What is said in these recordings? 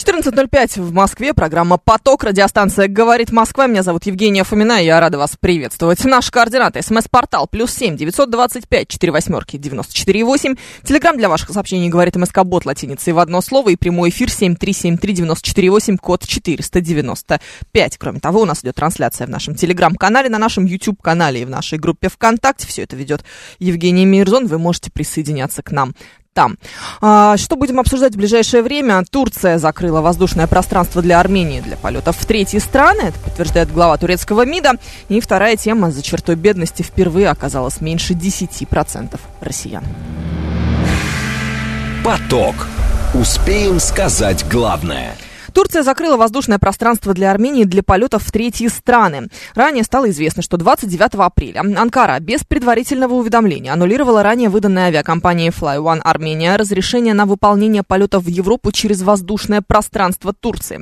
14.05 в Москве. Программа «Поток». Радиостанция «Говорит Москва». Меня зовут Евгения Фомина, и я рада вас приветствовать. Наши координаты. СМС-портал плюс семь девятьсот двадцать пять четыре восьмерки девяносто четыре восемь. Телеграмм для ваших сообщений «Говорит МСК Бот» латиницей в одно слово. И прямой эфир семь три семь три девяносто четыре восемь, код четыреста девяносто пять. Кроме того, у нас идет трансляция в нашем Телеграм-канале, на нашем YouTube-канале и в нашей группе ВКонтакте. Все это ведет Евгений Мирзон. Вы можете присоединяться к нам там. А, что будем обсуждать в ближайшее время? Турция закрыла воздушное пространство для Армении для полетов в третьи страны. Это подтверждает глава турецкого МИДа. И вторая тема. За чертой бедности впервые оказалось меньше 10% россиян. Поток. Успеем сказать главное – Турция закрыла воздушное пространство для Армении для полетов в третьи страны. Ранее стало известно, что 29 апреля Анкара без предварительного уведомления аннулировала ранее выданное авиакомпанией Fly Армения разрешение на выполнение полетов в Европу через воздушное пространство Турции.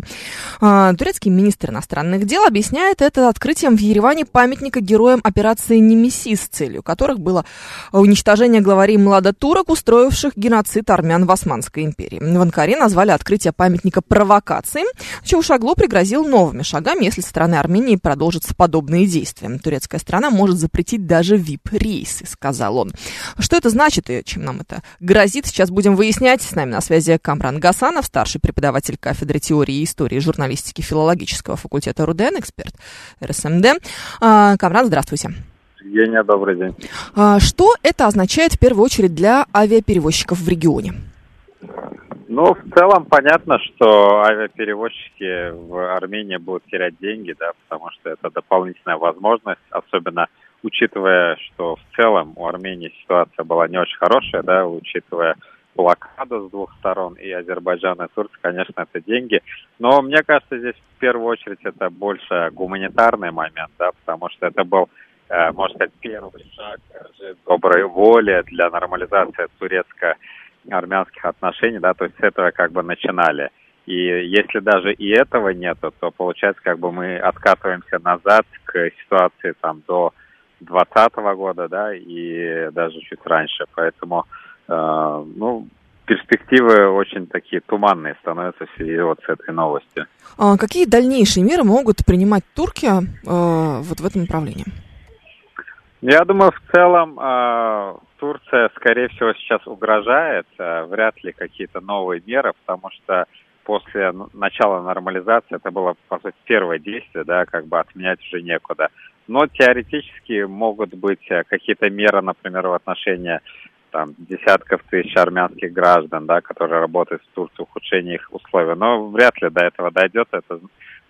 А, турецкий министр иностранных дел объясняет это открытием в Ереване памятника героям операции «Немесис», целью которых было уничтожение главарей младотурок, устроивших геноцид армян в Османской империи. В Анкаре назвали открытие памятника провокацией провокации. Чаушаглу пригрозил новыми шагами, если со стороны Армении продолжатся подобные действия. Турецкая страна может запретить даже ВИП-рейсы, сказал он. Что это значит и чем нам это грозит, сейчас будем выяснять. С нами на связи Камран Гасанов, старший преподаватель кафедры теории и истории журналистики филологического факультета РУДН, эксперт РСМД. А, Камран, здравствуйте. Евгения, добрый день. А, что это означает в первую очередь для авиаперевозчиков в регионе? Ну, в целом понятно, что авиаперевозчики в Армении будут терять деньги, да, потому что это дополнительная возможность, особенно учитывая, что в целом у Армении ситуация была не очень хорошая, да, учитывая блокаду с двух сторон, и Азербайджан, и Турция, конечно, это деньги. Но мне кажется, здесь в первую очередь это больше гуманитарный момент, да, потому что это был, э, можно сказать, первый шаг доброй воли для нормализации турецко армянских отношений, да, то есть с этого как бы начинали. И если даже и этого нету, то получается, как бы мы откатываемся назад к ситуации там до 2020 года, да, и даже чуть раньше. Поэтому, э, ну, перспективы очень такие туманные становятся в связи вот с этой новостью. А какие дальнейшие меры могут принимать турки э, вот в этом направлении? Я думаю, в целом э, Турция, скорее всего, сейчас угрожает. Э, вряд ли какие-то новые меры, потому что после начала нормализации это было, по сути, первое действие, да, как бы отменять уже некуда. Но теоретически могут быть э, какие-то меры, например, в отношении там, десятков тысяч армянских граждан, да, которые работают в Турции, ухудшение их условий. Но вряд ли до этого дойдет, это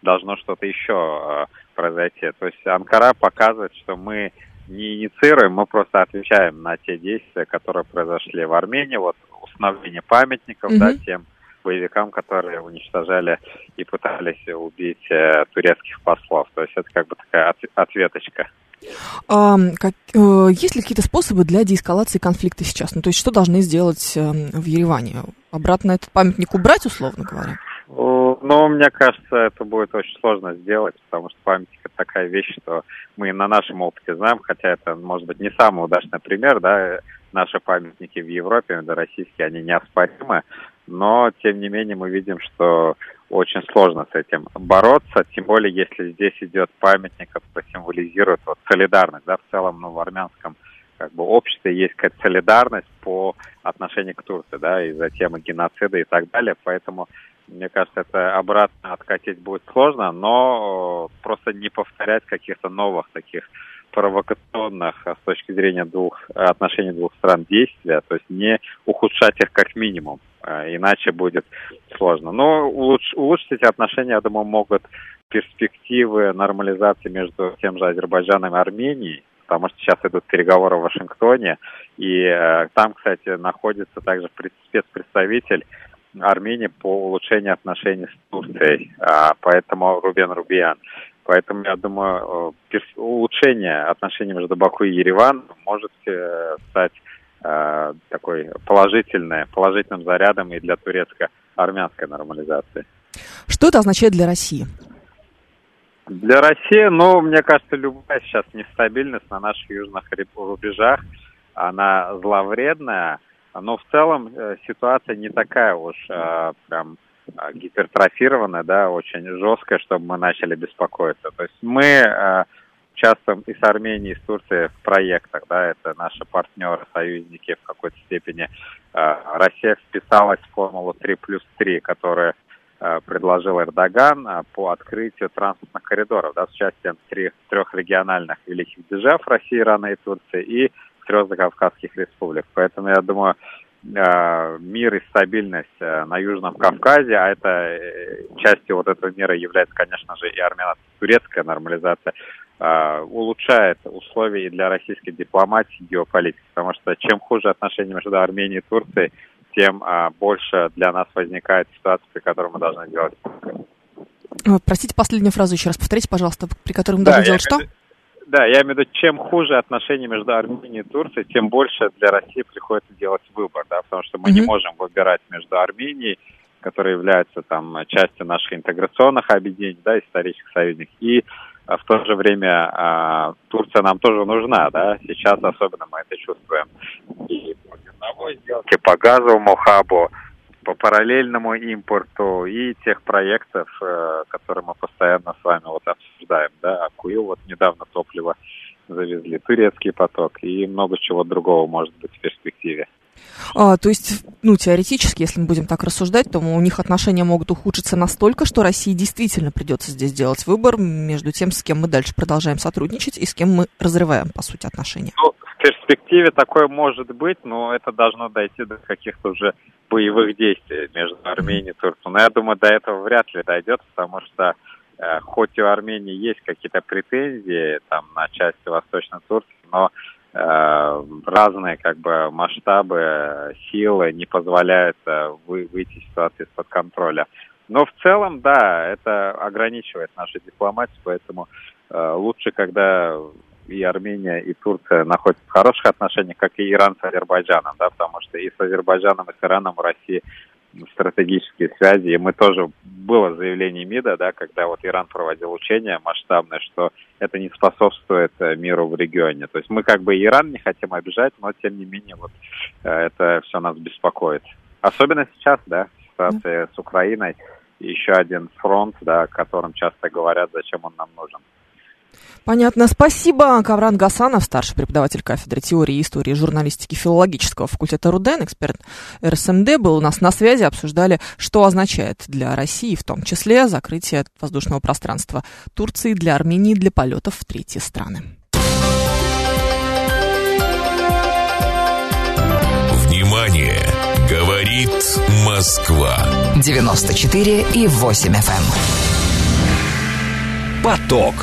должно что-то еще э, произойти. То есть Анкара показывает, что мы не инициируем, мы просто отвечаем на те действия, которые произошли в Армении, вот установление памятников, mm-hmm. да, тем боевикам, которые уничтожали и пытались убить э, турецких послов. То есть это как бы такая от, ответочка. А, как, э, есть ли какие-то способы для деэскалации конфликта сейчас? Ну, то есть что должны сделать э, в Ереване? Обратно этот памятник убрать, условно говоря? Ну, мне кажется, это будет очень сложно сделать, потому что памятник это такая вещь, что мы на нашем опыте знаем, хотя это, может быть, не самый удачный пример, да, наши памятники в Европе, да, российские, они неоспоримы, но, тем не менее, мы видим, что очень сложно с этим бороться, тем более, если здесь идет памятник, который символизирует вот, солидарность, да, в целом, ну, в армянском как бы обществе есть какая-то солидарность по отношению к Турции, да, из-за темы геноцида и так далее, поэтому мне кажется, это обратно откатить будет сложно, но э, просто не повторять каких-то новых таких провокационных а, с точки зрения двух отношений двух стран действия, то есть не ухудшать их как минимум, а, иначе будет сложно. Но улуч, улучшить эти отношения, я думаю, могут перспективы нормализации между тем же Азербайджаном и Арменией, потому что сейчас идут переговоры в Вашингтоне, и э, там, кстати, находится также спецпредставитель Армении по улучшению отношений с Турцией, а, поэтому Рубен Рубиан. Поэтому, я думаю, э, улучшение отношений между Баку и Ереваном может э, стать э, такой положительной, положительным зарядом и для турецко армянской нормализации. Что это означает для России? Для России, ну, мне кажется, любая сейчас нестабильность на наших южных рубежах, она зловредная, но в целом э, ситуация не такая уж э, прям э, гипертрофированная, да, очень жесткая, чтобы мы начали беспокоиться. То есть мы участвуем и с Арменией, и с Турцией в проектах, да, это наши партнеры, союзники в какой-то степени. Россия вписалась в формулу 3 плюс 3, которая предложил Эрдоган по открытию транспортных коридоров да, с участием трех, трех региональных великих держав России, Ирана и Турции и трех закавказских республик. Поэтому я думаю, э, мир и стабильность на Южном Кавказе, а это частью вот этого мира является, конечно же, и армяно-турецкая нормализация, улучшает условия и для российской дипломатии, геополитики. Потому что чем хуже отношения между Арменией и Турцией, тем а, больше для нас возникает ситуация, при которой мы должны делать. Простите, последнюю фразу еще раз повторите, пожалуйста, при которой мы да, должны делать что? Да, я имею в виду, чем хуже отношения между Арменией и Турцией, тем больше для России приходится делать выбор, да, потому что мы mm-hmm. не можем выбирать между Арменией, которая является там частью наших интеграционных объединений, да, исторических союзников, и а, в то же время а, Турция нам тоже нужна, да, сейчас особенно мы это чувствуем. И зерновой сделки, по газовому хабу, по параллельному импорту и тех проектов, э, которые мы постоянно с вами вот обсуждаем, да, Акуил вот недавно топливо завезли, турецкий поток и много чего другого может быть в перспективе. А, то есть, ну, теоретически, если мы будем так рассуждать, то у них отношения могут ухудшиться настолько, что России действительно придется здесь делать выбор между тем, с кем мы дальше продолжаем сотрудничать и с кем мы разрываем, по сути, отношения. Ну, перспективе такое может быть, но это должно дойти до каких-то уже боевых действий между Арменией и Турцией. Но я думаю, до этого вряд ли дойдет, потому что э, хоть у Армении есть какие-то претензии там на части Восточной Турции, но э, разные как бы масштабы силы не позволяют э, вы, выйти ситуации из-под контроля. Но в целом, да, это ограничивает нашу дипломатию, поэтому э, лучше, когда и Армения, и Турция находятся в хороших отношениях, как и Иран с Азербайджаном, да, потому что и с Азербайджаном, и с Ираном у России стратегические связи. И мы тоже, было заявление МИДа, да, когда вот Иран проводил учения масштабные, что это не способствует э, миру в регионе. То есть мы как бы Иран не хотим обижать, но тем не менее вот э, это все нас беспокоит. Особенно сейчас, да, ситуация с Украиной, еще один фронт, да, о котором часто говорят, зачем он нам нужен. Понятно. Спасибо. Кавран Гасанов, старший преподаватель кафедры теории и истории журналистики филологического факультета РУДЕН, эксперт РСМД, был у нас на связи. Обсуждали, что означает для России, в том числе, закрытие воздушного пространства Турции для Армении для полетов в третьи страны. Внимание! Говорит Москва. 94 и 8 FM. Эм. Поток.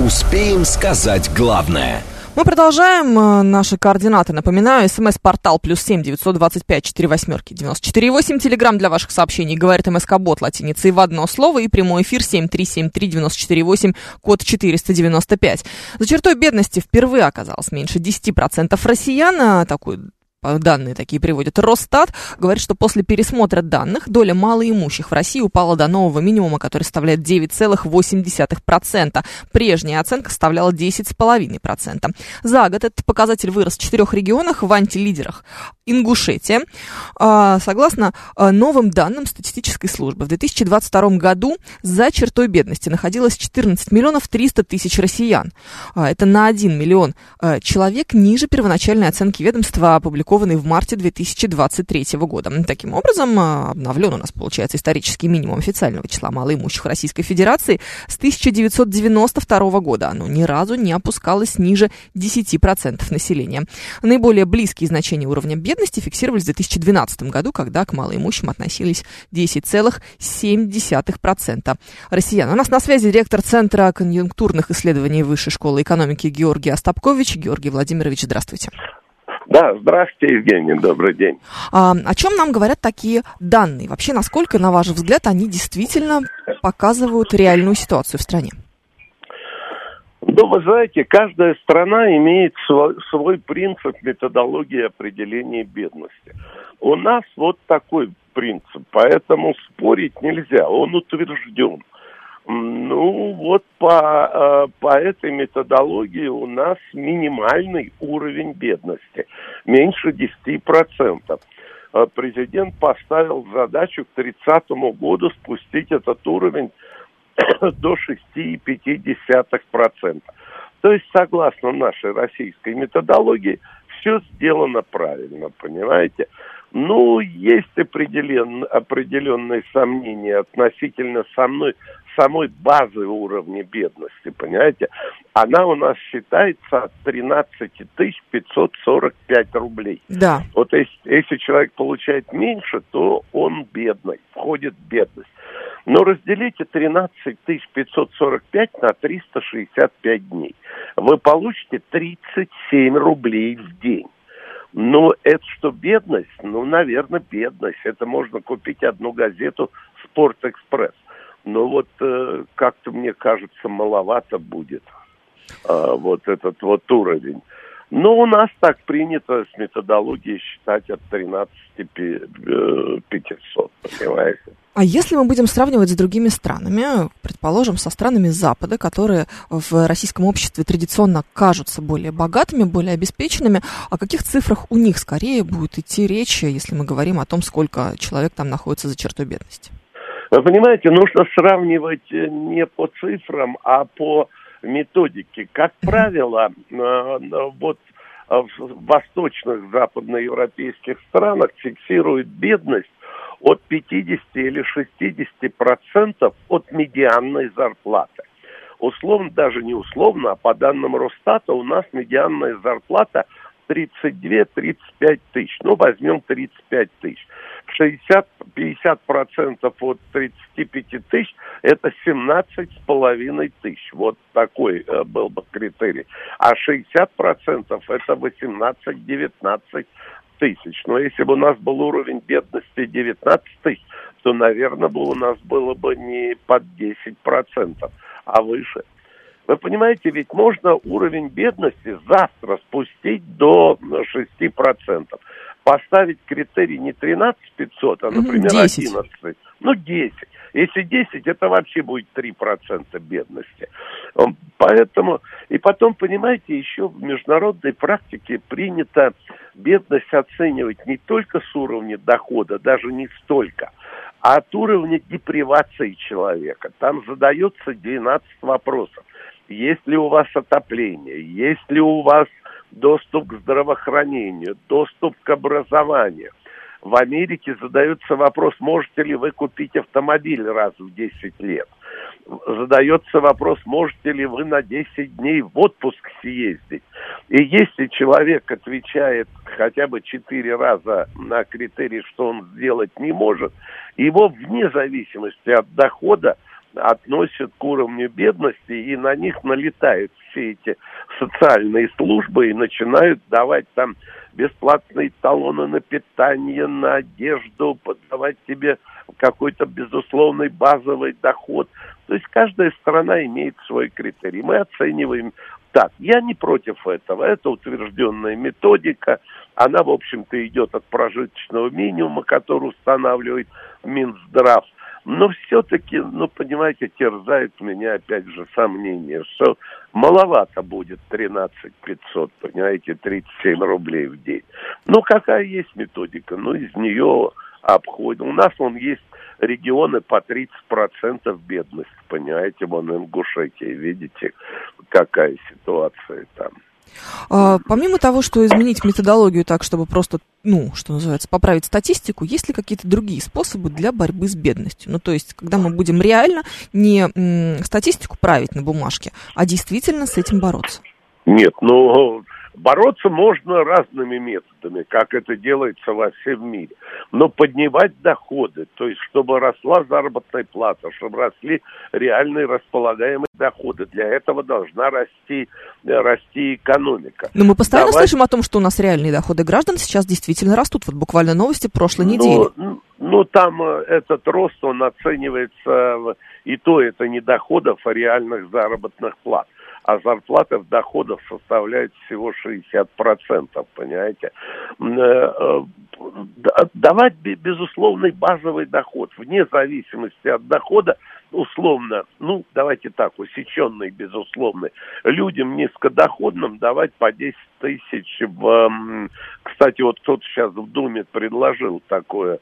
Успеем сказать главное – мы продолжаем э, наши координаты. Напоминаю, смс-портал плюс семь девятьсот двадцать пять четыре восьмерки девяносто четыре восемь. Телеграмм для ваших сообщений. Говорит МСК-бот латиницей в одно слово. И прямой эфир семь три семь три девяносто четыре восемь, код четыреста девяносто пять. За чертой бедности впервые оказалось меньше десяти процентов россиян. А такую данные такие приводит Росстат, говорит, что после пересмотра данных доля малоимущих в России упала до нового минимума, который составляет 9,8%. Прежняя оценка составляла 10,5%. За год этот показатель вырос в четырех регионах в антилидерах. Ингушетия. А, согласно а, новым данным статистической службы, в 2022 году за чертой бедности находилось 14 миллионов 300 тысяч россиян. А, это на 1 миллион человек ниже первоначальной оценки ведомства, опубликованной в марте 2023 года. Таким образом, обновлен у нас, получается, исторический минимум официального числа малоимущих Российской Федерации с 1992 года. Оно ни разу не опускалось ниже 10% населения. Наиболее близкие значения уровня бедности фиксировались в 2012 году, когда к малоимущим относились 10,7% россиян. У нас на связи директор Центра конъюнктурных исследований Высшей школы экономики Георгий Остапкович. Георгий Владимирович, здравствуйте. Да, здравствуйте, Евгений, добрый день. А, о чем нам говорят такие данные? Вообще, насколько, на ваш взгляд, они действительно показывают реальную ситуацию в стране? Ну, вы знаете, каждая страна имеет свой, свой принцип методологии определения бедности. У нас вот такой принцип, поэтому спорить нельзя, он утвержден. Ну, вот по, э, по этой методологии у нас минимальный уровень бедности, меньше 10%. Э, президент поставил задачу к 30 году спустить этот уровень до 6,5%. То есть, согласно нашей российской методологии, все сделано правильно, понимаете? Ну, есть определен, определенные сомнения относительно со мной самой базы уровня бедности, понимаете, она у нас считается от 13 545 рублей. Да. Вот если, если человек получает меньше, то он бедный, входит в бедность. Но разделите 13 545 на 365 дней. Вы получите 37 рублей в день. Ну, это что, бедность? Ну, наверное, бедность. Это можно купить одну газету «Спортэкспресс». Но вот э, как-то, мне кажется, маловато будет э, вот этот вот уровень. Но у нас так принято с методологией считать от 13 500, э, понимаете? А если мы будем сравнивать с другими странами, предположим, со странами Запада, которые в российском обществе традиционно кажутся более богатыми, более обеспеченными, о каких цифрах у них скорее будет идти речь, если мы говорим о том, сколько человек там находится за чертой бедности? Вы понимаете, нужно сравнивать э, не по цифрам, а по методике. Как правило, э, вот в восточных западноевропейских странах фиксируют бедность от 50 или 60 процентов от медианной зарплаты. Условно, даже не условно, а по данным Росстата у нас медианная зарплата 32-35 тысяч. Ну, возьмем 35 тысяч. 60-50% от 35 тысяч – это 17 с половиной тысяч. Вот такой э, был бы критерий. А 60% – это 18-19 тысяч. Но если бы у нас был уровень бедности 19 тысяч, то, наверное, бы у нас было бы не под 10%, а выше. Вы понимаете, ведь можно уровень бедности завтра спустить до 6%. Поставить критерий не 13 500, а, например, 10. 11. Ну, 10. Если 10, это вообще будет 3% бедности. Поэтому, и потом, понимаете, еще в международной практике принято бедность оценивать не только с уровня дохода, даже не столько, а от уровня депривации человека. Там задается 12 вопросов есть ли у вас отопление, есть ли у вас доступ к здравоохранению, доступ к образованию. В Америке задается вопрос, можете ли вы купить автомобиль раз в 10 лет. Задается вопрос, можете ли вы на 10 дней в отпуск съездить. И если человек отвечает хотя бы 4 раза на критерий, что он сделать не может, его вне зависимости от дохода относят к уровню бедности, и на них налетают все эти социальные службы и начинают давать там бесплатные талоны на питание, на одежду, подавать тебе какой-то безусловный базовый доход. То есть каждая страна имеет свой критерий. Мы оцениваем так. Я не против этого. Это утвержденная методика. Она, в общем-то, идет от прожиточного минимума, который устанавливает Минздрав. Но все-таки, ну, понимаете, терзает меня опять же сомнение, что маловато будет 13 500, понимаете, 37 рублей в день. Ну, какая есть методика? Ну, из нее обходим. У нас он есть регионы по 30% бедности, понимаете, вон Ингушетия, видите, какая ситуация там. А, помимо того, что изменить методологию так, чтобы просто, ну, что называется, поправить статистику, есть ли какие-то другие способы для борьбы с бедностью? Ну, то есть, когда мы будем реально не статистику править на бумажке, а действительно с этим бороться? Нет, ну, Бороться можно разными методами, как это делается во всем мире. Но поднимать доходы, то есть чтобы росла заработная плата, чтобы росли реальные располагаемые доходы. Для этого должна расти, расти экономика. Но мы постоянно Давай... слышим о том, что у нас реальные доходы граждан сейчас действительно растут. Вот буквально новости прошлой ну, недели. Ну, там э, этот рост, он оценивается, и то это не доходов, а реальных заработных плат. А зарплата в доходах составляет всего 60%, понимаете? Э, давать безусловный базовый доход, вне зависимости от дохода, условно, ну, давайте так, усеченный, безусловный, людям низкодоходным давать по 10 тысяч. Кстати, вот кто-то сейчас в Думе предложил такое,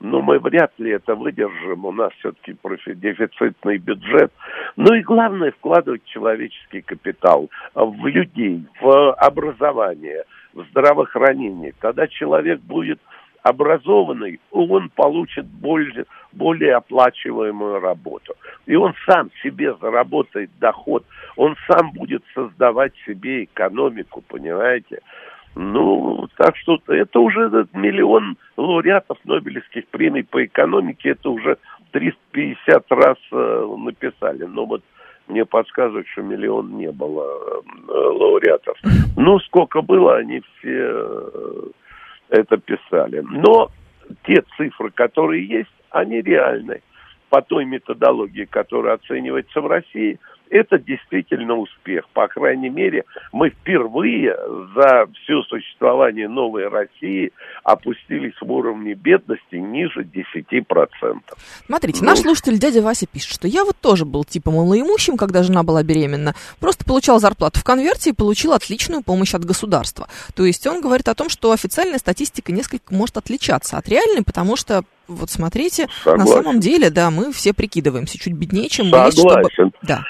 но мы вряд ли это выдержим, у нас все-таки дефицитный бюджет. Ну и главное, вкладывать человеческий капитал в людей, в образование, в здравоохранение. Когда человек будет образованный, он получит более, более оплачиваемую работу. И он сам себе заработает доход, он сам будет создавать себе экономику, понимаете? Ну, так что это уже миллион лауреатов Нобелевских премий по экономике, это уже 350 раз э, написали. Но вот мне подсказывают, что миллион не было э, лауреатов. Ну, сколько было, они все э, это писали. Но те цифры, которые есть, они реальны по той методологии, которая оценивается в России – это действительно успех. По крайней мере, мы впервые за все существование новой России опустились в уровне бедности ниже 10%. Смотрите, ну, наш слушатель дядя Вася пишет, что я вот тоже был типа малоимущим, когда жена была беременна, просто получал зарплату в конверте и получил отличную помощь от государства. То есть он говорит о том, что официальная статистика несколько может отличаться от реальной, потому что вот смотрите, Согласен. на самом деле, да, мы все прикидываемся чуть беднее, чем мы есть, чтобы... Да.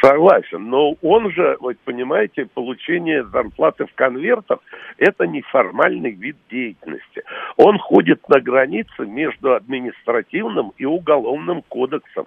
Согласен, но он же, вот понимаете, получение зарплаты в конвертах – это неформальный вид деятельности. Он ходит на границе между административным и уголовным кодексом.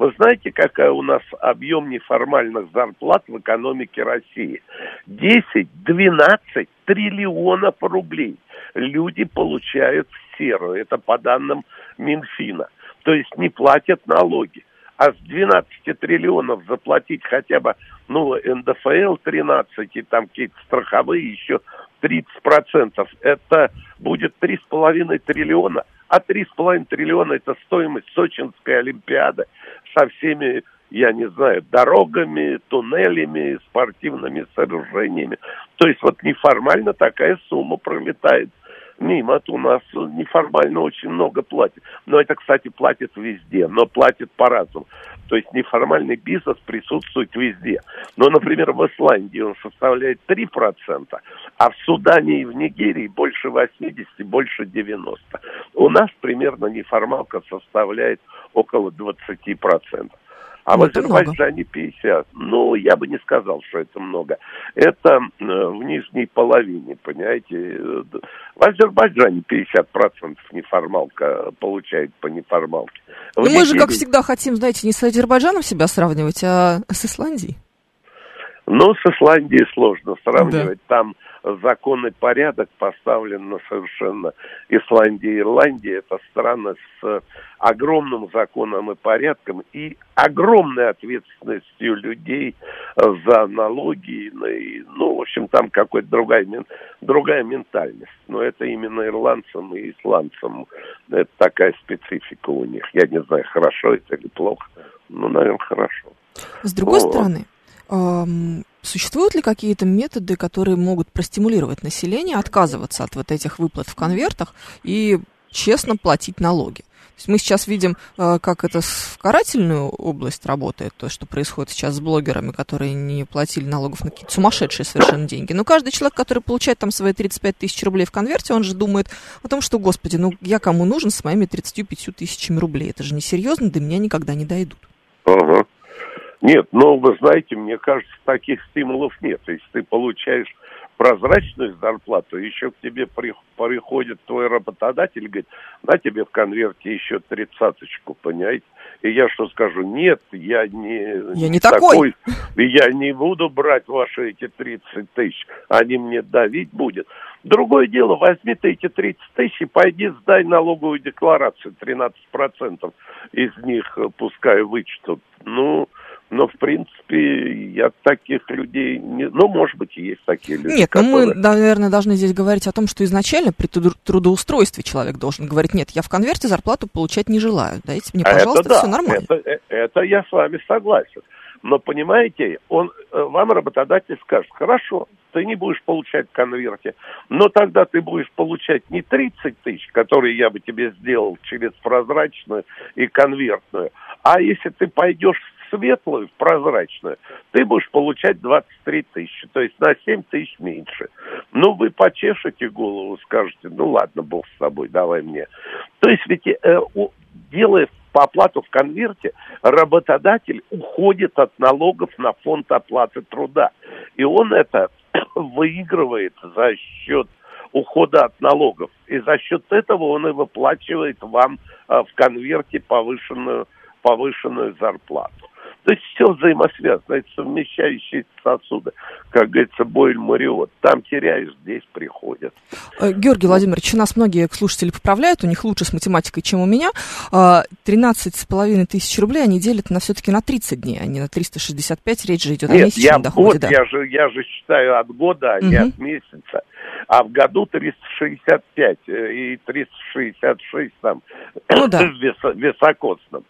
Вы знаете, какая у нас объем неформальных зарплат в экономике России? 10-12 триллионов рублей люди получают в серую. Это по данным Минфина. То есть не платят налоги а с 12 триллионов заплатить хотя бы, ну, НДФЛ 13 и там какие-то страховые еще 30%, это будет 3,5 триллиона. А 3,5 триллиона это стоимость Сочинской Олимпиады со всеми, я не знаю, дорогами, туннелями, спортивными сооружениями. То есть вот неформально такая сумма пролетает мимо, у нас неформально очень много платят. Но это, кстати, платят везде, но платят по-разному. То есть неформальный бизнес присутствует везде. Но, например, в Исландии он составляет 3%, а в Судане и в Нигерии больше 80, больше 90. У нас примерно неформалка составляет около 20%. А ну, в Азербайджане 50. Ну, я бы не сказал, что это много. Это э, в нижней половине, понимаете. В Азербайджане 50% неформалка получает по неформалке. Ну, мы же, как всегда, хотим, знаете, не с Азербайджаном себя сравнивать, а с Исландией. Ну, с Исландией сложно сравнивать. Да. Там закон и порядок поставлен на совершенно Исландия и Ирландия. Это страны с огромным законом и порядком и огромной ответственностью людей за налоги. Ну, в общем, там какая-то другая, другая ментальность. Но это именно ирландцам и исландцам. Это такая специфика у них. Я не знаю, хорошо это или плохо. Ну, наверное, хорошо. С другой ну, стороны, Существуют ли какие-то методы, которые могут простимулировать население отказываться от вот этих выплат в конвертах и честно платить налоги? То есть мы сейчас видим, э, как это в карательную область работает, то, что происходит сейчас с блогерами, которые не платили налогов на какие-то сумасшедшие совершенно деньги. Но каждый человек, который получает там свои 35 тысяч рублей в конверте, он же думает о том, что, господи, ну я кому нужен с моими 35 тысячами рублей? Это же несерьезно, до меня никогда не дойдут. Ага. Нет, но вы знаете, мне кажется, таких стимулов нет. Если ты получаешь прозрачную зарплату, еще к тебе приходит твой работодатель и говорит, на тебе в конверте еще тридцаточку, понимаете? И я что скажу, нет, я не, я не такой. такой, я не буду брать ваши эти 30 тысяч, они мне давить будут. Другое дело, возьми ты эти 30 тысяч и пойди сдай налоговую декларацию, 13% из них пускай вычтут. Ну, но, в принципе, я таких людей не... Ну, может быть, и есть такие люди, Нет, которые... но мы, наверное, должны здесь говорить о том, что изначально при трудоустройстве человек должен говорить, нет, я в конверте зарплату получать не желаю, дайте мне, пожалуйста, это да, все нормально. Это, э, это я с вами согласен. Но, понимаете, он, э, вам работодатель скажет, хорошо, ты не будешь получать в конверте, но тогда ты будешь получать не 30 тысяч, которые я бы тебе сделал через прозрачную и конвертную, а если ты пойдешь в светлую, прозрачную, ты будешь получать 23 тысячи, то есть на 7 тысяч меньше. Ну, вы почешете голову, скажете, ну ладно, бог с тобой, давай мне. То есть ведь э, у, делая по оплату в конверте, работодатель уходит от налогов на фонд оплаты труда. И он это выигрывает за счет ухода от налогов. И за счет этого он и выплачивает вам а, в конверте повышенную, повышенную зарплату. То есть все взаимосвязано, это совмещающие сосуды. Как говорится, Бойль Мариот. Там теряешь, здесь приходят. Э, Георгий Владимирович, у нас многие слушатели поправляют, у них лучше с математикой, чем у меня. А, тринадцать с половиной тысяч рублей они делят на все-таки на 30 дней, а не на 365. Речь же идет Нет, о месячном я, доходе. Вот, да. я, же, я же считаю от года, а не Мгм. от месяца. А в году 365 э, и 366 там Ну да. в висо- високосном.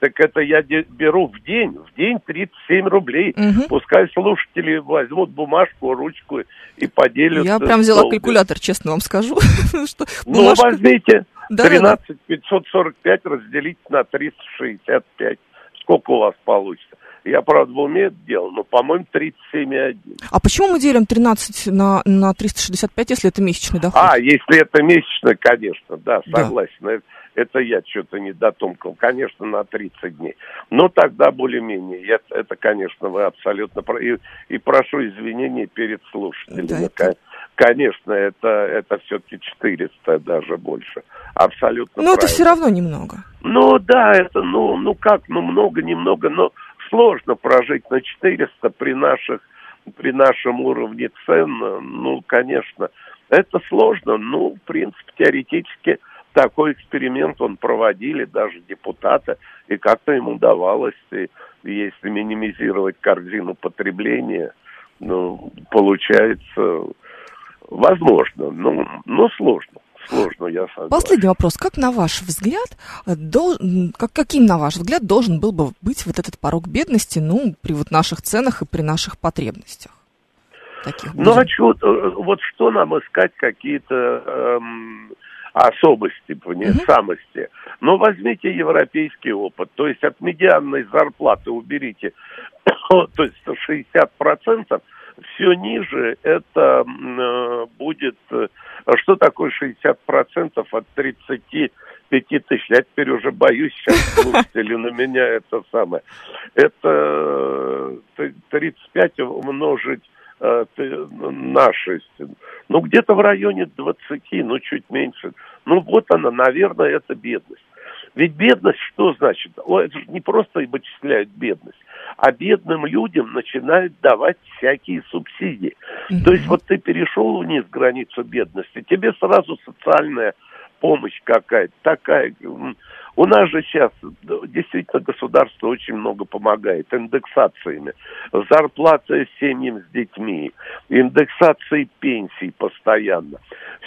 Так это я беру в день, в день 37 рублей. Мгм. Пускай слушатели возьмут бумажку, ручку и поделят. Я прям взяла столбик. калькулятор, честно вам скажу. что Ну, возьмите Да, да, да. 13 545 разделить на 365. Сколько у вас получится? Я, правда, в уме это делал, но, по-моему, 37,1. А почему мы делим 13 на, на 365, если это месячный доход? А, если это месячно, конечно, да, Да. согласен. Это, это я что-то не дотумкал. Конечно, на 30 дней. Но тогда более-менее. Это, это, конечно, вы абсолютно. И, и прошу извинения перед слушателями. Да, это- Ко- Конечно, это, это все-таки 400, даже больше. Абсолютно Ну, это правильно. все равно немного. Ну да, это, ну, ну как, ну много, немного, но сложно прожить на 400 при наших, при нашем уровне цен, ну, конечно, это сложно, ну, в принципе, теоретически такой эксперимент он проводили, даже депутаты, и как-то им удавалось, и если минимизировать корзину потребления, ну, получается, возможно, ну, ну, сложно, сложно, я согласен. Последний вопрос. Как на ваш взгляд, э, дол- как, каким на ваш взгляд должен был бы быть вот этот порог бедности, ну, при вот наших ценах и при наших потребностях? Таких Ну, а чё, э, вот что нам искать какие-то эм, особости, вне Мгм. самости? Ну, возьмите европейский опыт, то есть от медианной зарплаты уберите, то есть 60%, все ниже это э, будет, э, что такое 60% от 35 тысяч? Я теперь уже боюсь сейчас слушатели на меня это самое. Это э, 35 умножить э, ты- на 6. Ну, где-то в районе 20, ну, чуть меньше. Ну, вот она, наверное, это бедность. Ведь бедность что значит? О, это же не просто вычисляют бедность, а бедным людям начинают давать всякие субсидии. То есть вот ты перешел вниз границу бедности, тебе сразу социальная помощь какая-то такая. У нас же сейчас действительно государство очень много помогает индексациями, зарплаты семьям с детьми, индексацией пенсий постоянно.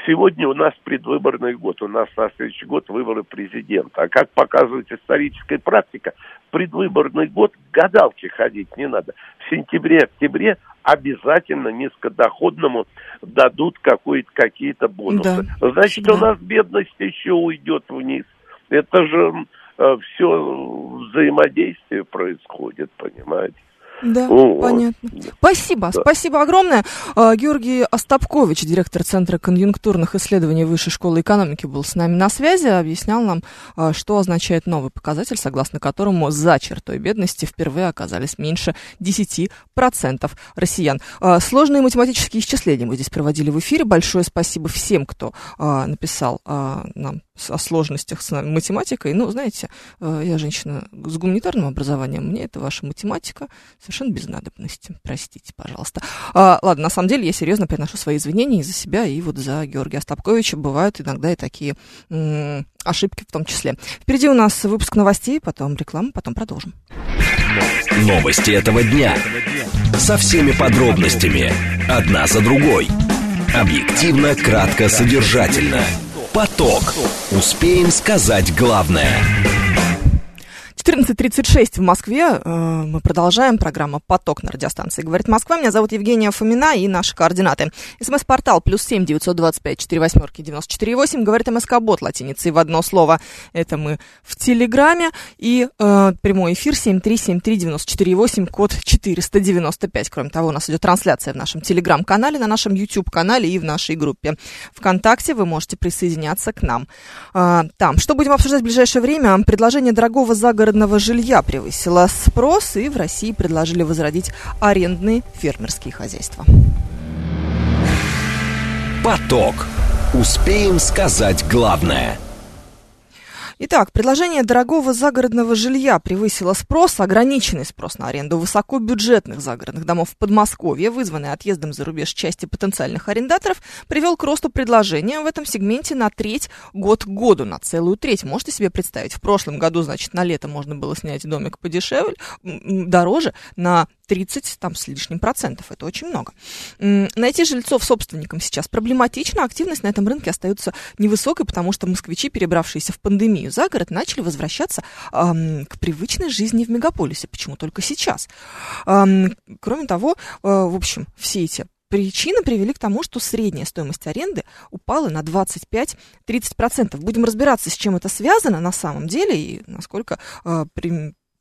Сегодня у нас предвыборный год, у нас на следующий год выборы президента. А как показывает историческая практика, предвыборный год к гадалке ходить не надо. В сентябре-октябре обязательно низкодоходному дадут какие-то бонусы. Да, Значит, всегда. у нас бедность еще уйдет вниз. Это же все взаимодействие происходит, понимаете? Да, Вот. понятно. Спасибо, Да. спасибо огромное. А, Георгий Остапкович, директор Центра конъюнктурных исследований Высшей школы экономики, был с нами на связи, объяснял нам, а, что означает новый показатель, согласно которому за чертой бедности впервые оказались меньше 10% россиян. А, Сложные математические исчисления мы здесь проводили в эфире. Большое спасибо всем, кто написал нам о сложностях с математикой. Ну, знаете, я женщина с гуманитарным образованием, мне это ваша математика совершенно без надобности. Простите, пожалуйста. А, ладно, на самом деле я серьезно приношу свои извинения и за себя, и вот за Георгия Остапковича. Бывают иногда и такие м, ошибки в том числе. Впереди у нас выпуск новостей, потом реклама, потом продолжим. Новости этого дня. Со всеми подробностями. Одна за другой. Объективно, кратко, содержательно. Поток. Успеем сказать главное. 14.36 в Москве. Э, мы продолжаем. Программа «Поток» на радиостанции «Говорит Москва». Меня зовут Евгения Фомина и наши координаты. СМС-портал плюс семь девятьсот двадцать пять четыре восьмерки девяносто четыре восемь. Говорит МСК-бот латиницей в одно слово. Это мы в Телеграме. И э, прямой эфир семь три семь три девяносто четыре восемь, код четыреста девяносто пять. Кроме того, у нас идет трансляция в нашем Телеграм-канале, на нашем YouTube-канале и в нашей группе ВКонтакте. Вы можете присоединяться к нам э, там. Что будем обсуждать в ближайшее время? Предложение дорогого загородного жилья превысило спрос, и в России предложили возродить арендные фермерские хозяйства. Поток. Успеем сказать главное – Итак, предложение дорогого загородного жилья превысило спрос, ограниченный спрос на аренду высокобюджетных загородных домов в Подмосковье, вызванный отъездом за рубеж части потенциальных арендаторов, привел к росту предложения в этом сегменте на треть год к году, на целую треть. Можете себе представить, в прошлом году, значит, на лето можно было снять домик подешевле, дороже, на 30 там, с лишним процентов. Это очень много. Найти жильцов собственникам сейчас проблематично. Активность на этом рынке остается невысокой, потому что москвичи, перебравшиеся в пандемию за город, начали возвращаться эм, к привычной жизни в мегаполисе. Почему только сейчас? Эм, кроме того, э, в общем, все эти причины привели к тому, что средняя стоимость аренды упала на 25-30%. Будем разбираться, с чем это связано на самом деле и насколько э,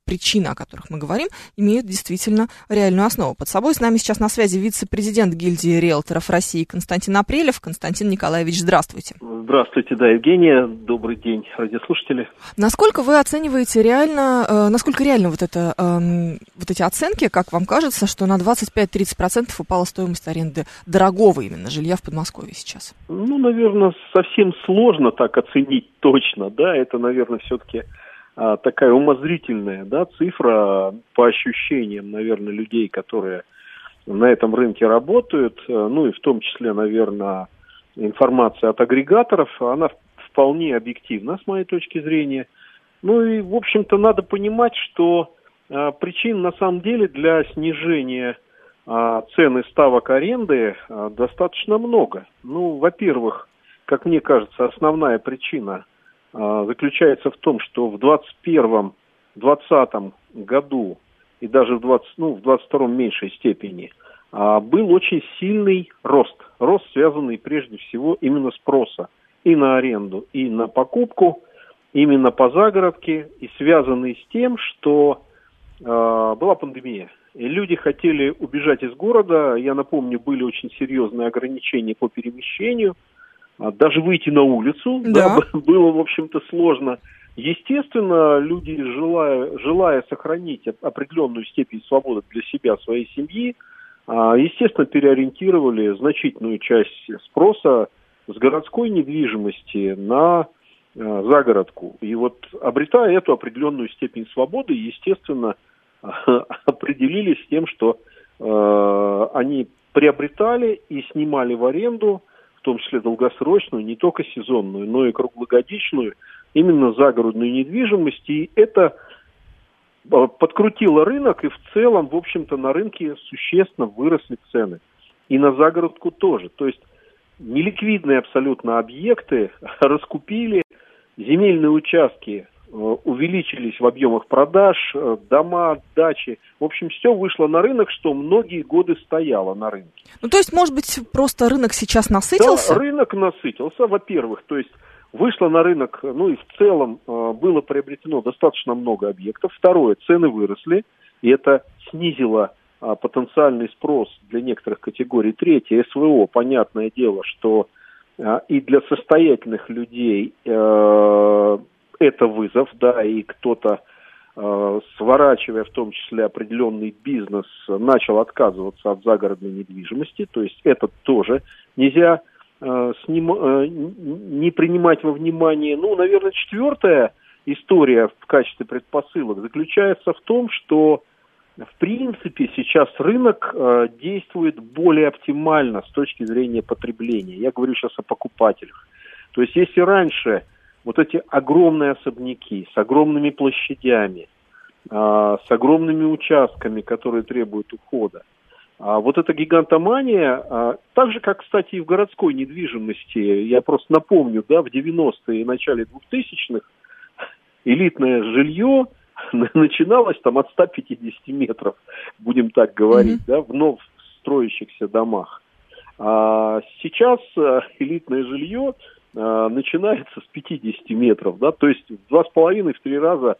причины, о которых мы говорим, имеют действительно реальную основу. Под собой с нами сейчас на связи вице-президент гильдии риэлторов России Константин Апрелев. Константин Николаевич, здравствуйте. Здравствуйте, да, Евгения. Добрый день, радиослушатели. Насколько вы оцениваете реально, э, насколько реально вот, это, э, вот эти оценки, как вам кажется, что на 25-30% упала стоимость аренды дорогого именно жилья в Подмосковье сейчас? Ну, наверное, совсем сложно так оценить точно, да, это, наверное, все-таки а, такая умозрительная да, цифра по ощущениям, наверное, людей, которые на этом рынке работают, э, ну и в том числе, наверное, информация от агрегаторов, она вполне объективна с моей точки зрения. Ну и, в общем-то, надо понимать, что а, причин на самом деле для снижения а, цены ставок аренды а, достаточно много. Ну, во-первых, как мне кажется, основная причина – заключается в том, что в 2021-2020 году и даже в 20, ну, в 22 меньшей степени а, был очень сильный рост. Рост, связанный прежде всего именно спроса и на аренду, и на покупку, именно по загородке, и связанный с тем, что э, была пандемия. И люди хотели убежать из города. Я напомню, были очень серьезные ограничения по перемещению – а даже выйти на улицу да. Да, было, в общем-то, сложно. Естественно, люди, желая, желая сохранить определенную степень свободы для себя, своей семьи, а, естественно, переориентировали значительную часть спроса с городской недвижимости на а, загородку. И вот обретая эту определенную степень свободы, естественно, определились с тем, что э, они приобретали и снимали в аренду том числе долгосрочную, не только сезонную, но и круглогодичную, именно загородную недвижимость. И это а, подкрутило рынок, и в целом, в общем-то, на рынке существенно выросли цены. И на загородку тоже. То есть неликвидные абсолютно объекты раскупили, земельные участки увеличились в объемах продаж, э, дома, дачи. В общем, все вышло на рынок, что многие годы стояло на рынке. Ну, то есть, может быть, просто рынок сейчас насытился? Да, рынок насытился, во-первых. То есть, вышло на рынок, ну и в целом э, было приобретено достаточно много объектов. Второе, цены выросли, и это снизило потенциальный спрос для некоторых категорий. Третье, СВО, понятное дело, что и для состоятельных людей это вызов, да, и кто-то, э, сворачивая в том числе определенный бизнес, начал отказываться от загородной недвижимости, то есть это тоже нельзя э, сним, э, не принимать во внимание. Ну, наверное, четвертая история в качестве предпосылок заключается в том, что в принципе сейчас рынок э, действует более оптимально с точки зрения потребления. Я говорю сейчас о покупателях. То есть если раньше вот эти огромные особняки с огромными площадями, а, с огромными участками, которые требуют ухода. А вот эта гигантомания, а, так же, как, кстати, и в городской недвижимости, я просто напомню, да, в 90-е и начале 2000-х элитное жилье начиналось там от 150 метров, будем так говорить, mm-hmm. да, в вновь строящихся домах. А сейчас элитное жилье начинается с 50 метров, да, то есть в два с половиной, в три раза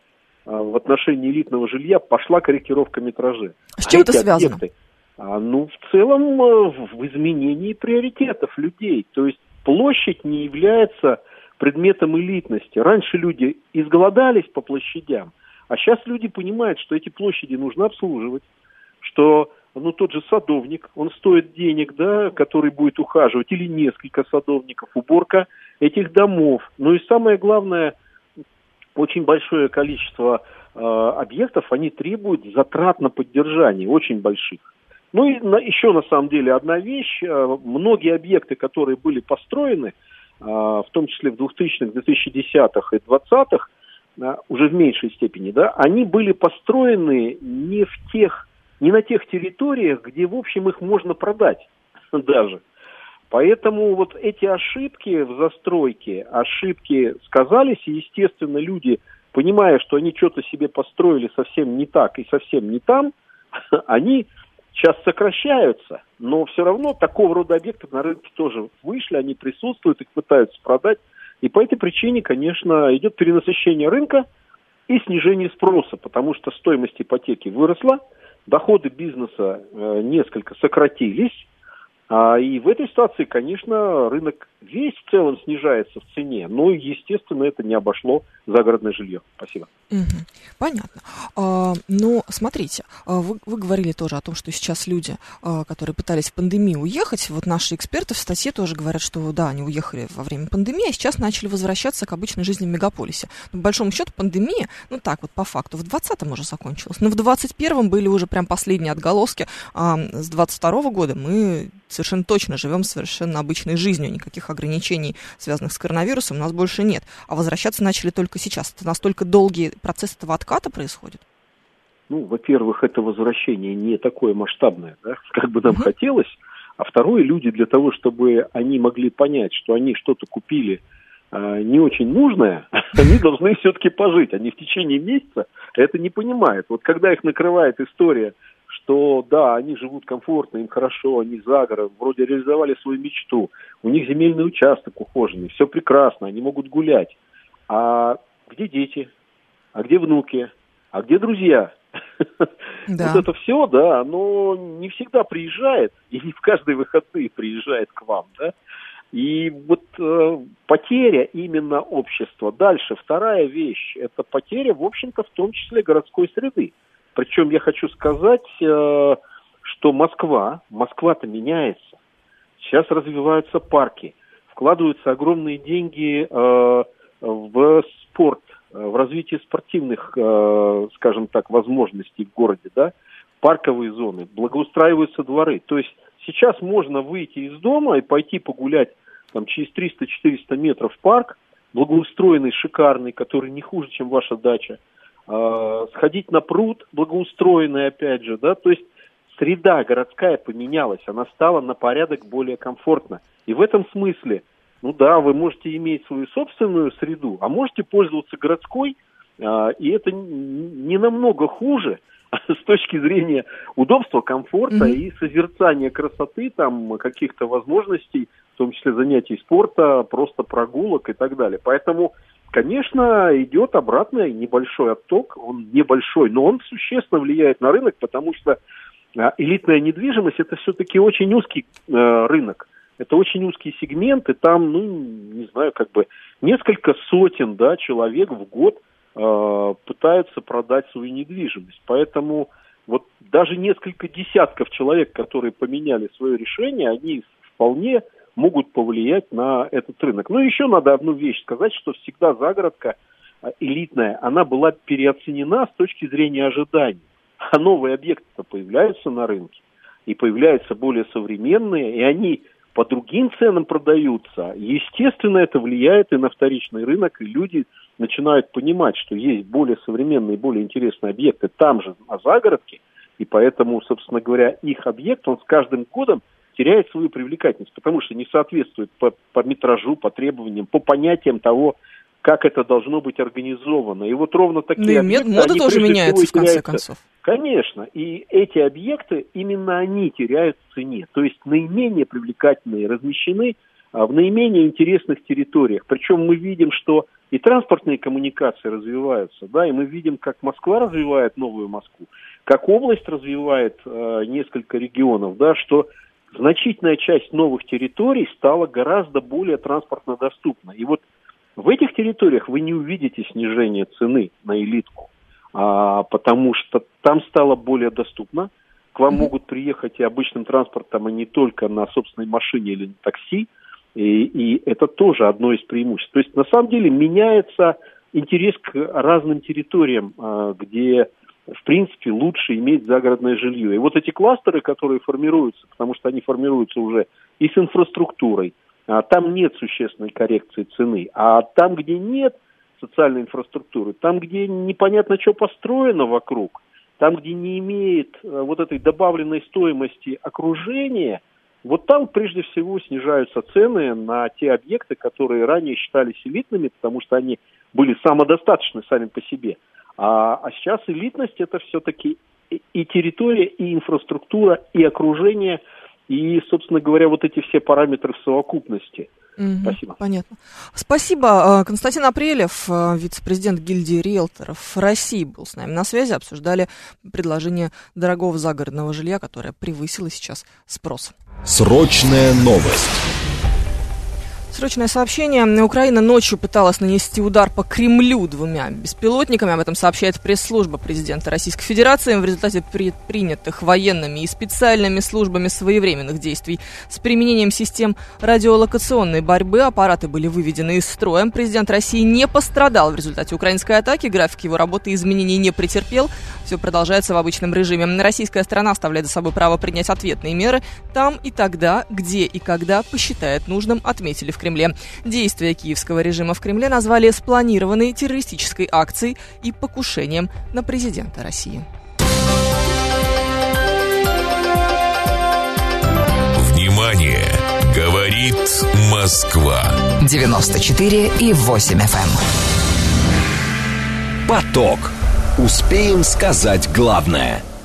а, в отношении элитного жилья пошла корректировка метражей. С чем а это связано? Объекты, а, ну, в целом, э, в изменении приоритетов людей. То есть площадь не является предметом элитности. Раньше люди изголодались по площадям, а сейчас люди понимают, что эти площади нужно обслуживать, что ну, тот же садовник, он стоит денег, да, который будет ухаживать, или несколько садовников, уборка этих домов. Ну и самое главное, очень большое количество э, объектов, они требуют затрат на поддержание, очень больших. Ну и на, еще на самом деле одна вещь. Э, многие объекты, которые были построены, э, в том числе в 2000-х, 2010-х и 20-х, э, уже в меньшей степени, да, они были построены не в тех, не на тех территориях, где, в общем, их можно продать даже. Поэтому вот эти ошибки в застройке, ошибки сказались, и, естественно, люди, понимая, что они что-то себе построили совсем не так и совсем не там, они сейчас сокращаются, но все равно такого рода объекты на рынке тоже вышли, они присутствуют, их пытаются продать. И по этой причине, конечно, идет перенасыщение рынка и снижение спроса, потому что стоимость ипотеки выросла, доходы бизнеса э, несколько сократились, и в этой ситуации, конечно, рынок весь в целом снижается в цене, но, естественно, это не обошло загородное жилье. Спасибо. Угу. Понятно. А, ну, смотрите, а, вы, вы говорили тоже о том, что сейчас люди, а, которые пытались в пандемию уехать, вот наши эксперты в статье тоже говорят, что да, они уехали во время пандемии, а сейчас начали возвращаться к обычной жизни в мегаполисе. Но, по большому счету, пандемия, ну так вот, по факту, в 20-м уже закончилась, но в 21-м были уже прям последние отголоски, а с 22 года мы совершенно точно живем совершенно обычной жизнью, никаких ограничений, связанных с коронавирусом, у нас больше нет. А возвращаться начали только сейчас. Это настолько долгий процесс этого отката происходит? Ну, во-первых, это возвращение не такое масштабное, да, как бы нам uh-huh. хотелось. А второе, люди для того, чтобы они могли понять, что они что-то купили э, не очень нужное, они должны все-таки пожить. Они в течение месяца это не понимают. Вот когда их накрывает история, что да, они живут комфортно, им хорошо, они за город, вроде реализовали свою мечту, у них земельный участок ухоженный, все прекрасно, они могут гулять. А где дети? а где внуки, а где друзья? Да. Вот это все, да, оно не всегда приезжает, и не в каждые выходные приезжает к вам, да. И вот э, потеря именно общества. Дальше, вторая вещь, это потеря, в общем-то, в том числе городской среды. Причем я хочу сказать, э, что Москва, Москва-то меняется. Сейчас развиваются парки, вкладываются огромные деньги э, в спорт, Э, в развитии спортивных, скажем так, возможностей в городе, да, парковые зоны, благоустраиваются дворы. То есть сейчас можно выйти из дома и пойти погулять там через 300-400 метров в парк, благоустроенный, шикарный, который не хуже, чем ваша дача, э, сходить на пруд, благоустроенный опять же, да, то есть среда городская поменялась, она стала на порядок более комфортна. И в этом смысле – ну да, вы можете иметь свою собственную среду, а можете пользоваться городской, а, и это не намного хуже с точки зрения удобства, комфорта mm-hmm. и созерцания красоты, там каких-то возможностей, в том числе занятий спорта, просто прогулок и так далее. Поэтому, конечно, идет обратный небольшой отток, он небольшой, но он существенно влияет на рынок, потому что а, элитная недвижимость это все-таки очень узкий э, рынок это очень узкий сегмент, и там, ну, не знаю, как бы несколько сотен, да, человек в год э, пытаются продать свою недвижимость. Поэтому вот даже несколько десятков человек, которые поменяли свое решение, они вполне могут повлиять на этот рынок. Ну, еще надо одну вещь сказать, что всегда загородка э, элитная, она была переоценена с точки зрения ожиданий. А новые объекты появляются на рынке, и появляются более современные, и они по другим ценам продаются, естественно, это влияет и на вторичный рынок, и люди начинают понимать, что есть более современные, более интересные объекты там же, на загородке, и поэтому, собственно говоря, их объект, он с каждым годом теряет свою привлекательность, потому что не соответствует по, по метражу, по требованиям, по понятиям того, как это должно быть организовано. И вот ровно такие ну, и объекты, мода тоже меняется, в конце концов. Конечно. И эти объекты, именно они теряют в цене. То есть наименее привлекательные размещены а, в наименее интересных территориях. Причем мы видим, что и транспортные коммуникации развиваются, да, и мы видим, как Москва развивает новую Москву, как область развивает э, несколько регионов, да, что значительная часть новых территорий стала гораздо более транспортно доступна. И вот в этих территориях вы не увидите снижения цены на элитку, а, потому что там стало более доступно. К вам mm-hmm. могут приехать и обычным транспортом, а не только на собственной машине или на такси. И, и это тоже одно из преимуществ. То есть на самом деле меняется интерес к разным территориям, а, где в принципе лучше иметь загородное жилье. И вот эти кластеры, которые формируются, потому что они формируются уже и с инфраструктурой, а там нет существенной коррекции цены. А там, где нет социальной инфраструктуры, там, где непонятно, что построено вокруг, там, где не имеет э, вот этой добавленной стоимости окружения, вот там прежде всего снижаются цены на те объекты, которые ранее считались элитными, потому что они были самодостаточны сами по себе. А, а сейчас элитность это все-таки и территория, и инфраструктура, и окружение – и, собственно говоря, вот эти все параметры в совокупности. Угу, Спасибо. Понятно. Спасибо. Э, Константин Апрелев, э, вице-президент гильдии риэлторов России, был с нами на связи. Обсуждали предложение дорогого загородного жилья, которое превысило сейчас спрос. Срочная новость. Срочное сообщение. Украина ночью пыталась нанести удар по Кремлю двумя беспилотниками. Об этом сообщает пресс-служба президента Российской Федерации. В результате предпринятых военными и специальными службами своевременных действий с применением систем радиолокационной борьбы аппараты были выведены из строя. Президент России не пострадал в результате украинской атаки. График его работы изменений не претерпел. Все продолжается в обычном режиме. Российская страна оставляет за собой право принять ответные меры там и тогда, где и когда посчитает нужным, отметили в Кремле. Действия киевского режима в Кремле назвали спланированной террористической акцией и покушением на президента России. Внимание! Говорит Москва. 94 и 8 FM. Эм. Поток. Успеем сказать главное –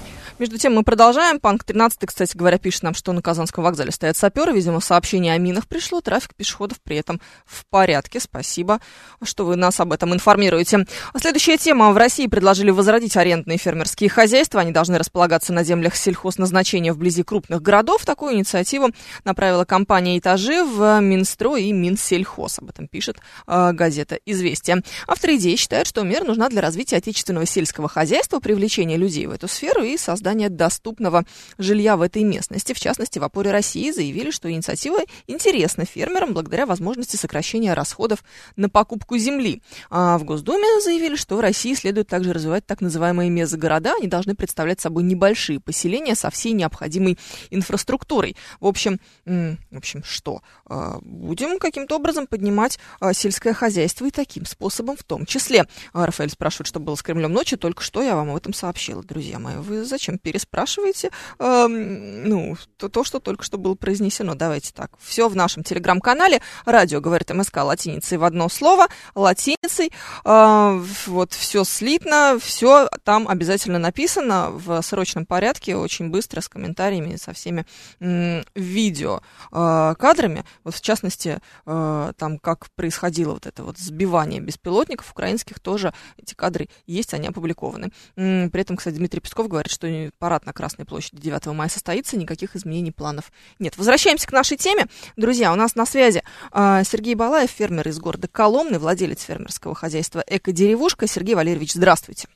между тем мы продолжаем. Панк 13, кстати говоря, пишет нам, что на Казанском вокзале стоят саперы. Видимо, сообщение о минах пришло. Трафик пешеходов при этом в порядке. Спасибо, что вы нас об этом информируете. Следующая тема. В России предложили возродить арендные фермерские хозяйства. Они должны располагаться на землях сельхозназначения вблизи крупных городов. Такую инициативу направила компания «Этажи» в Минстрой и Минсельхоз. Об этом пишет э, газета «Известия». Авторы идеи считают, что мера нужна для развития отечественного сельского хозяйства, привлечения людей в эту сферу и создания создания доступного жилья в этой местности. В частности, в опоре России заявили, что инициатива интересна фермерам благодаря возможности сокращения расходов на покупку земли. А в Госдуме заявили, что в России следует также развивать так называемые мезогорода. Они должны представлять собой небольшие поселения со всей необходимой инфраструктурой. В общем, в общем, что? А, будем каким-то образом поднимать а, сельское хозяйство и таким способом в том числе. А, Рафаэль спрашивает, что было с Кремлем ночью. Только что я вам об этом сообщила, друзья мои. Вы зачем переспрашиваете э, ну, то, то, что только что было произнесено. Давайте так. Все в нашем телеграм-канале. Радио говорит МСК латиницей в одно слово. Латиницей. Э, вот все слитно, все там обязательно написано в срочном порядке, очень быстро, с комментариями, со всеми э, видео э, кадрами. Вот в частности, э, там как происходило вот это вот сбивание беспилотников украинских, тоже эти кадры есть, они опубликованы. При этом, кстати, Дмитрий Песков говорит, что парад на Красной площади 9 мая состоится, никаких изменений планов нет. Возвращаемся к нашей теме. Друзья, у нас на связи э, Сергей Балаев, фермер из города Коломны, владелец фермерского хозяйства «Эко-деревушка». Сергей Валерьевич, здравствуйте.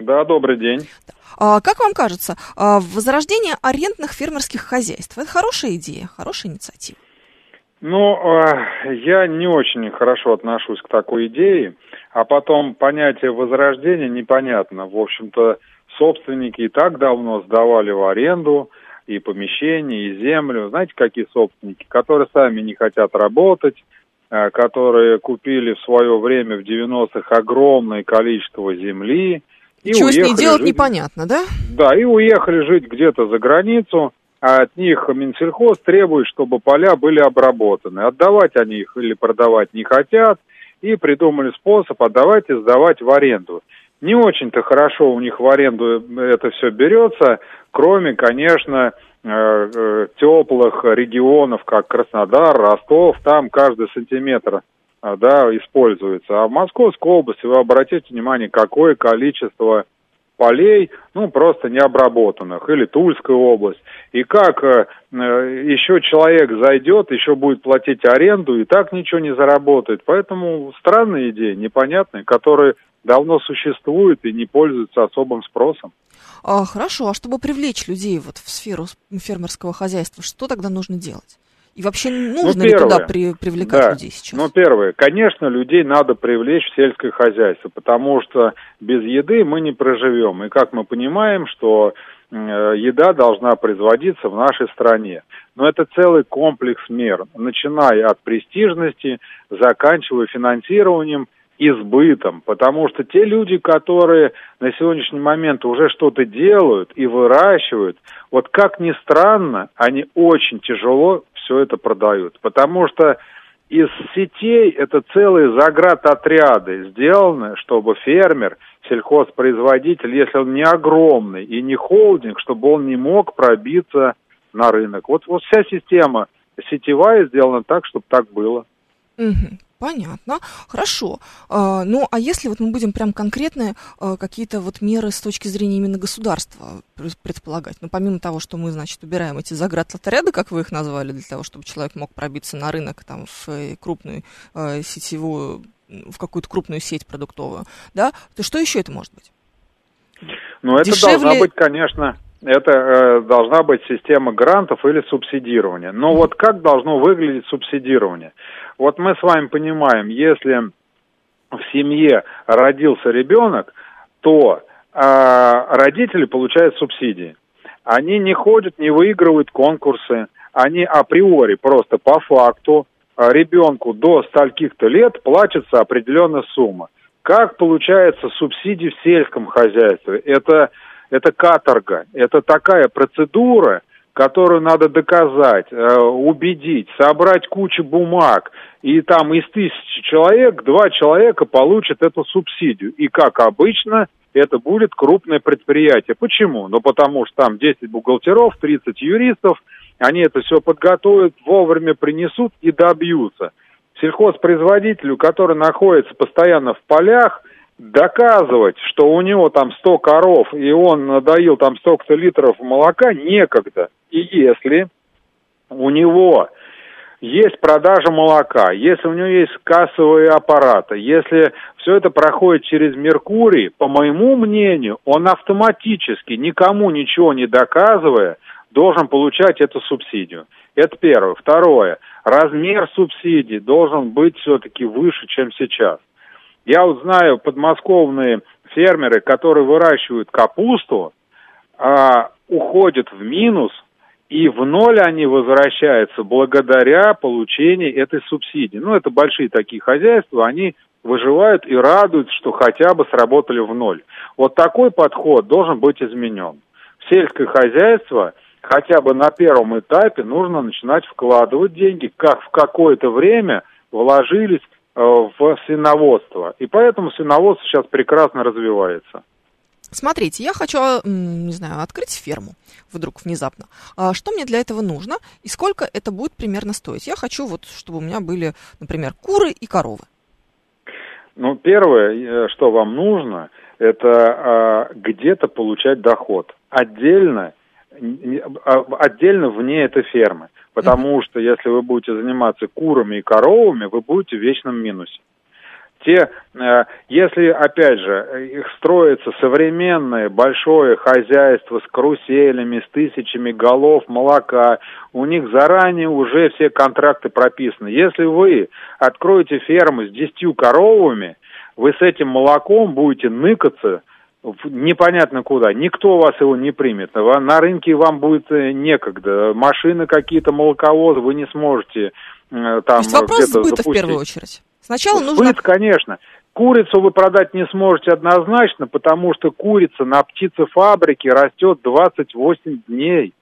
Да, добрый день. А, как вам кажется, а, возрождение арендных фермерских хозяйств – это хорошая идея, хорошая инициатива? Ну, я не очень хорошо отношусь к такой идее, а потом понятие возрождения непонятно. В общем-то, собственники и так давно сдавали в аренду и помещения, и землю. Знаете, какие собственники? Которые сами не хотят работать, э, которые купили в свое время в 90-х огромное количество земли. И Чего с ней делать жить... непонятно, да? Да, и уехали жить где-то за границу, а от них Минсельхоз требует, чтобы поля были обработаны. Отдавать они их или продавать не хотят, и придумали способ, а давайте сдавать в аренду. Не очень-то хорошо у них в аренду это все берется, кроме, конечно, э, э, теплых регионов, как Краснодар, Ростов, там каждый сантиметр э, да, используется. А в Московской области, вы обратите внимание, какое количество полей, ну, просто необработанных, или Тульская область. И как э, э, еще человек зайдет, еще будет платить аренду, и так ничего не заработает. Поэтому странная идея, непонятная, которая давно существует и не пользуется особым спросом. А, хорошо, а чтобы привлечь людей вот в сферу фермерского хозяйства, что тогда нужно делать? И вообще ну, нужно ну, первое, ли туда при, привлекать да, людей сейчас? Ну, первое, конечно, людей надо привлечь в сельское хозяйство, потому что без еды мы не проживем. И как мы понимаем, что э, еда должна производиться в нашей стране. Но это целый комплекс мер, начиная от престижности, заканчивая финансированием – избытом, потому что те люди, которые на сегодняшний момент уже что-то делают и выращивают, вот как ни странно, они очень тяжело все это продают, потому что из сетей это целые заградотряды сделаны, чтобы фермер, сельхозпроизводитель, если он не огромный и не холдинг, чтобы он не мог пробиться на рынок. Вот, вот вся система сетевая сделана так, чтобы так было. Угу. Понятно, хорошо. А, ну, а если вот мы будем прям конкретные а, какие-то вот меры с точки зрения именно государства предполагать, ну, помимо того, что мы, значит, убираем эти заградотряды, как вы их назвали, для того, чтобы человек мог пробиться на рынок, там, в э, крупную а, сетевую, в какую-то крупную сеть продуктовую, да, то что еще это может быть? Ну, это Дешевле... должна быть, конечно, это э, должна быть система грантов или субсидирования. Но вот как должно выглядеть субсидирование? Вот мы с вами понимаем, если в семье родился ребенок, то э, родители получают субсидии. Они не ходят, не выигрывают конкурсы, они априори просто по факту э, ребенку до стольких-то лет платится определенная сумма. Как получается субсидии в сельском хозяйстве? Это, это каторга, это такая процедура, которую надо доказать, э, убедить, собрать кучу бумаг, и там из тысячи человек два человека получат эту субсидию. И, как обычно, это будет крупное предприятие. Почему? Ну, потому что там 10 бухгалтеров, 30 юристов, они это все подготовят, вовремя принесут и добьются. Сельхозпроизводителю, который находится постоянно в полях, доказывать, что у него там 100 коров, и он надоил там столько-то литров молока, некогда. И если у него есть продажа молока, если у него есть кассовые аппараты, если все это проходит через Меркурий, по моему мнению, он автоматически, никому ничего не доказывая, должен получать эту субсидию. Это первое. Второе. Размер субсидий должен быть все-таки выше, чем сейчас. Я вот знаю подмосковные фермеры, которые выращивают капусту, а, уходят в минус, и в ноль они возвращаются благодаря получению этой субсидии. Ну, это большие такие хозяйства, они выживают и радуются, что хотя бы сработали в ноль. Вот такой подход должен быть изменен. Сельское хозяйство хотя бы на первом этапе нужно начинать вкладывать деньги, как в какое-то время вложились в свиноводство. И поэтому свиноводство сейчас прекрасно развивается. Смотрите, я хочу, не знаю, открыть ферму вдруг внезапно. А что мне для этого нужно и сколько это будет примерно стоить? Я хочу вот, чтобы у меня были, например, куры и коровы. Ну, первое, э, что вам нужно, это а, где-то получать доход. Отдельно, а, отдельно вне этой фермы. Потому что если вы будете заниматься курами и коровами, вы будете в вечном минусе. Те, э, если, опять же, их строится современное большое хозяйство с каруселями, с тысячами голов молока, у них заранее уже все контракты прописаны. Если вы откроете ферму с десятью коровами, вы с этим молоком будете ныкаться непонятно куда. Никто вас его не примет. На рынке вам будет э, некогда. Машины какие-то, молоковозы вы не сможете э, там То есть вопрос сбыта запустить. в первую очередь. Сначала Сбыт, нужно... конечно. Курицу вы продать не сможете однозначно, потому что курица на птицефабрике растет 28 дней.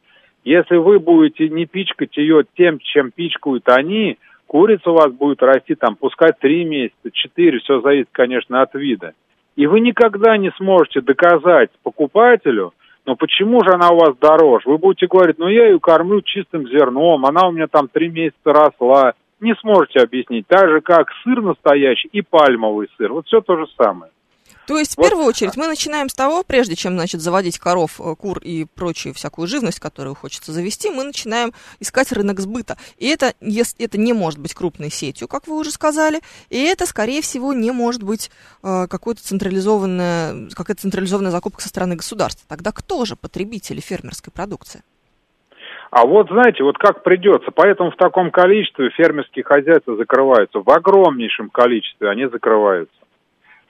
Если вы будете не пичкать ее тем, чем пичкают они, курица у вас будет расти там, пускай три месяца, четыре, все зависит, конечно, от вида. И вы никогда не сможете доказать покупателю, но почему же она у вас дороже? Вы будете говорить, ну я ее кормлю чистым зерном, она у меня там три месяца росла. Не сможете объяснить. Так же, как сыр настоящий и пальмовый сыр. Вот все то же самое. То есть, в вот. первую очередь, мы начинаем с того, прежде чем, значит, заводить коров, э, кур и прочую всякую живность, которую хочется завести, мы начинаем искать рынок сбыта. И это, это не может быть крупной сетью, как вы уже сказали, и это, скорее всего, не может быть э, какой-то централизованная, какая-то централизованная закупка со стороны государства. Тогда кто же потребители фермерской продукции? А вот, знаете, вот как придется. Поэтому в таком количестве фермерские хозяйства закрываются. В огромнейшем количестве они закрываются.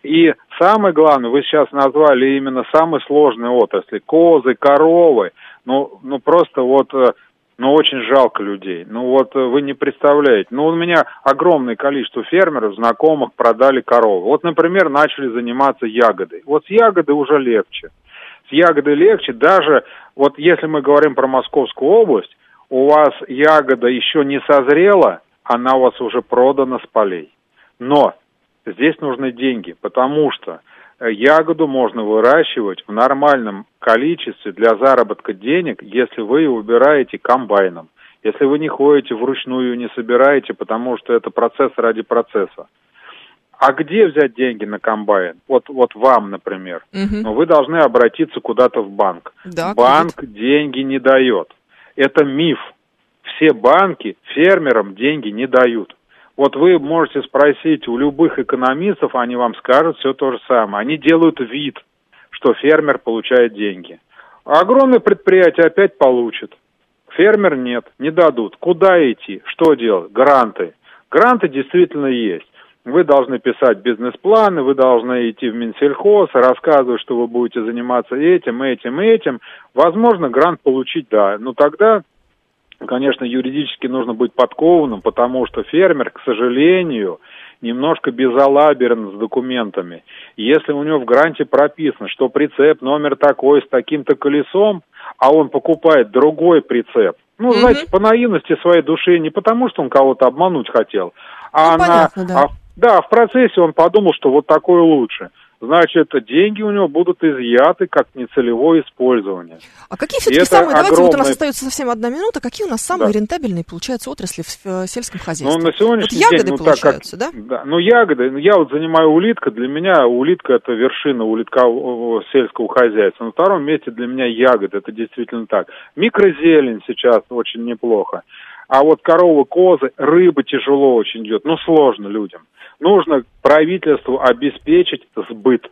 И самое главное, вы сейчас назвали именно самые сложные отрасли. Козы, коровы. Ну, ну просто вот, э, ну очень жалко людей. Ну вот э, вы не представляете. Ну у меня огромное количество фермеров, знакомых продали коровы. Вот, например, начали заниматься ягодой. Вот с ягодой уже легче. С ягодой легче. Даже вот если мы говорим про Московскую область, у вас ягода еще не созрела, она у вас уже продана с полей. Но Здесь нужны деньги, потому что э, ягоду можно выращивать в нормальном количестве для заработка денег, если вы убираете комбайном. Если вы не ходите вручную не собираете, потому что это процесс ради процесса. А где взять деньги на комбайн? Вот, вот вам, например. Угу. Но вы должны обратиться куда-то в банк. Да, банк кредит. деньги не дает. Это миф. Все банки фермерам деньги не дают. Вот вы можете спросить у любых экономистов, они вам скажут все то же самое. Они делают вид, что фермер получает деньги. А огромное предприятие опять получит. Фермер нет, не дадут. Куда идти? Что делать? Гранты. Гранты действительно есть. Вы должны писать бизнес-планы, вы должны идти в Минсельхоз, рассказывать, что вы будете заниматься этим, этим, этим. Возможно, грант получить, да. Но тогда конечно, юридически нужно быть подкованным, потому что фермер, к сожалению, немножко безалаберен с документами. Если у него в гранте прописано, что прицеп номер такой с таким-то колесом, а он покупает другой прицеп, ну, mm знаете, по наивности своей души, не потому что он кого-то обмануть хотел, а ну, она... Понятно, да. А, да, в процессе он подумал, что вот такое лучше значит, деньги у него будут изъяты как нецелевое использование. А какие все-таки самые, давайте, вот у нас остается совсем одна минута, какие у нас самые да. рентабельные, получаются, отрасли в, в сельском хозяйстве? Ну, на сегодняшний вот ягоды день, ну, получаются, так как, да? да? Ну, ягоды, ну, я вот занимаю улитка, для меня улитка это вершина улитка сельского хозяйства. На втором месте для меня ягоды, это действительно так. Микрозелень сейчас очень неплохо. А вот коровы, козы, рыба тяжело очень идет, ну сложно людям. Нужно правительству обеспечить сбыт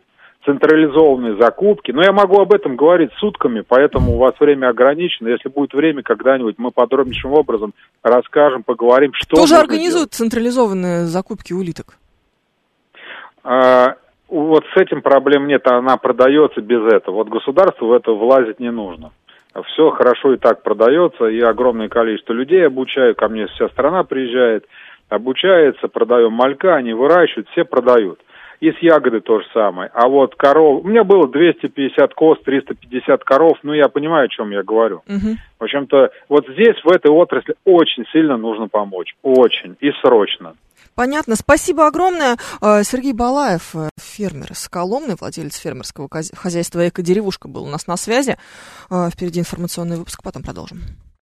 централизованные закупки. Но я могу об этом говорить сутками, поэтому у вас время ограничено. Если будет время, когда-нибудь мы подробнейшим образом расскажем, поговорим, что... Кто же организует делать. централизованные закупки улиток? А, вот с этим проблем нет, она продается без этого. Вот государству в это влазить не нужно все хорошо и так продается, и огромное количество людей обучаю, ко мне вся страна приезжает, обучается, продаем малька, они выращивают, все продают. И с ягоды то же самое. А вот коров... У меня было 250 коз, 350 коров. Ну, я понимаю, о чем я говорю. Угу. В общем-то, вот здесь, в этой отрасли, очень сильно нужно помочь. Очень. И срочно. Понятно. Спасибо огромное. Э, Сергей Балаев, э, фермер из Коломны, владелец фермерского хозяйства «Эко-деревушка» был у нас на связи. Э, впереди информационный выпуск, потом продолжим.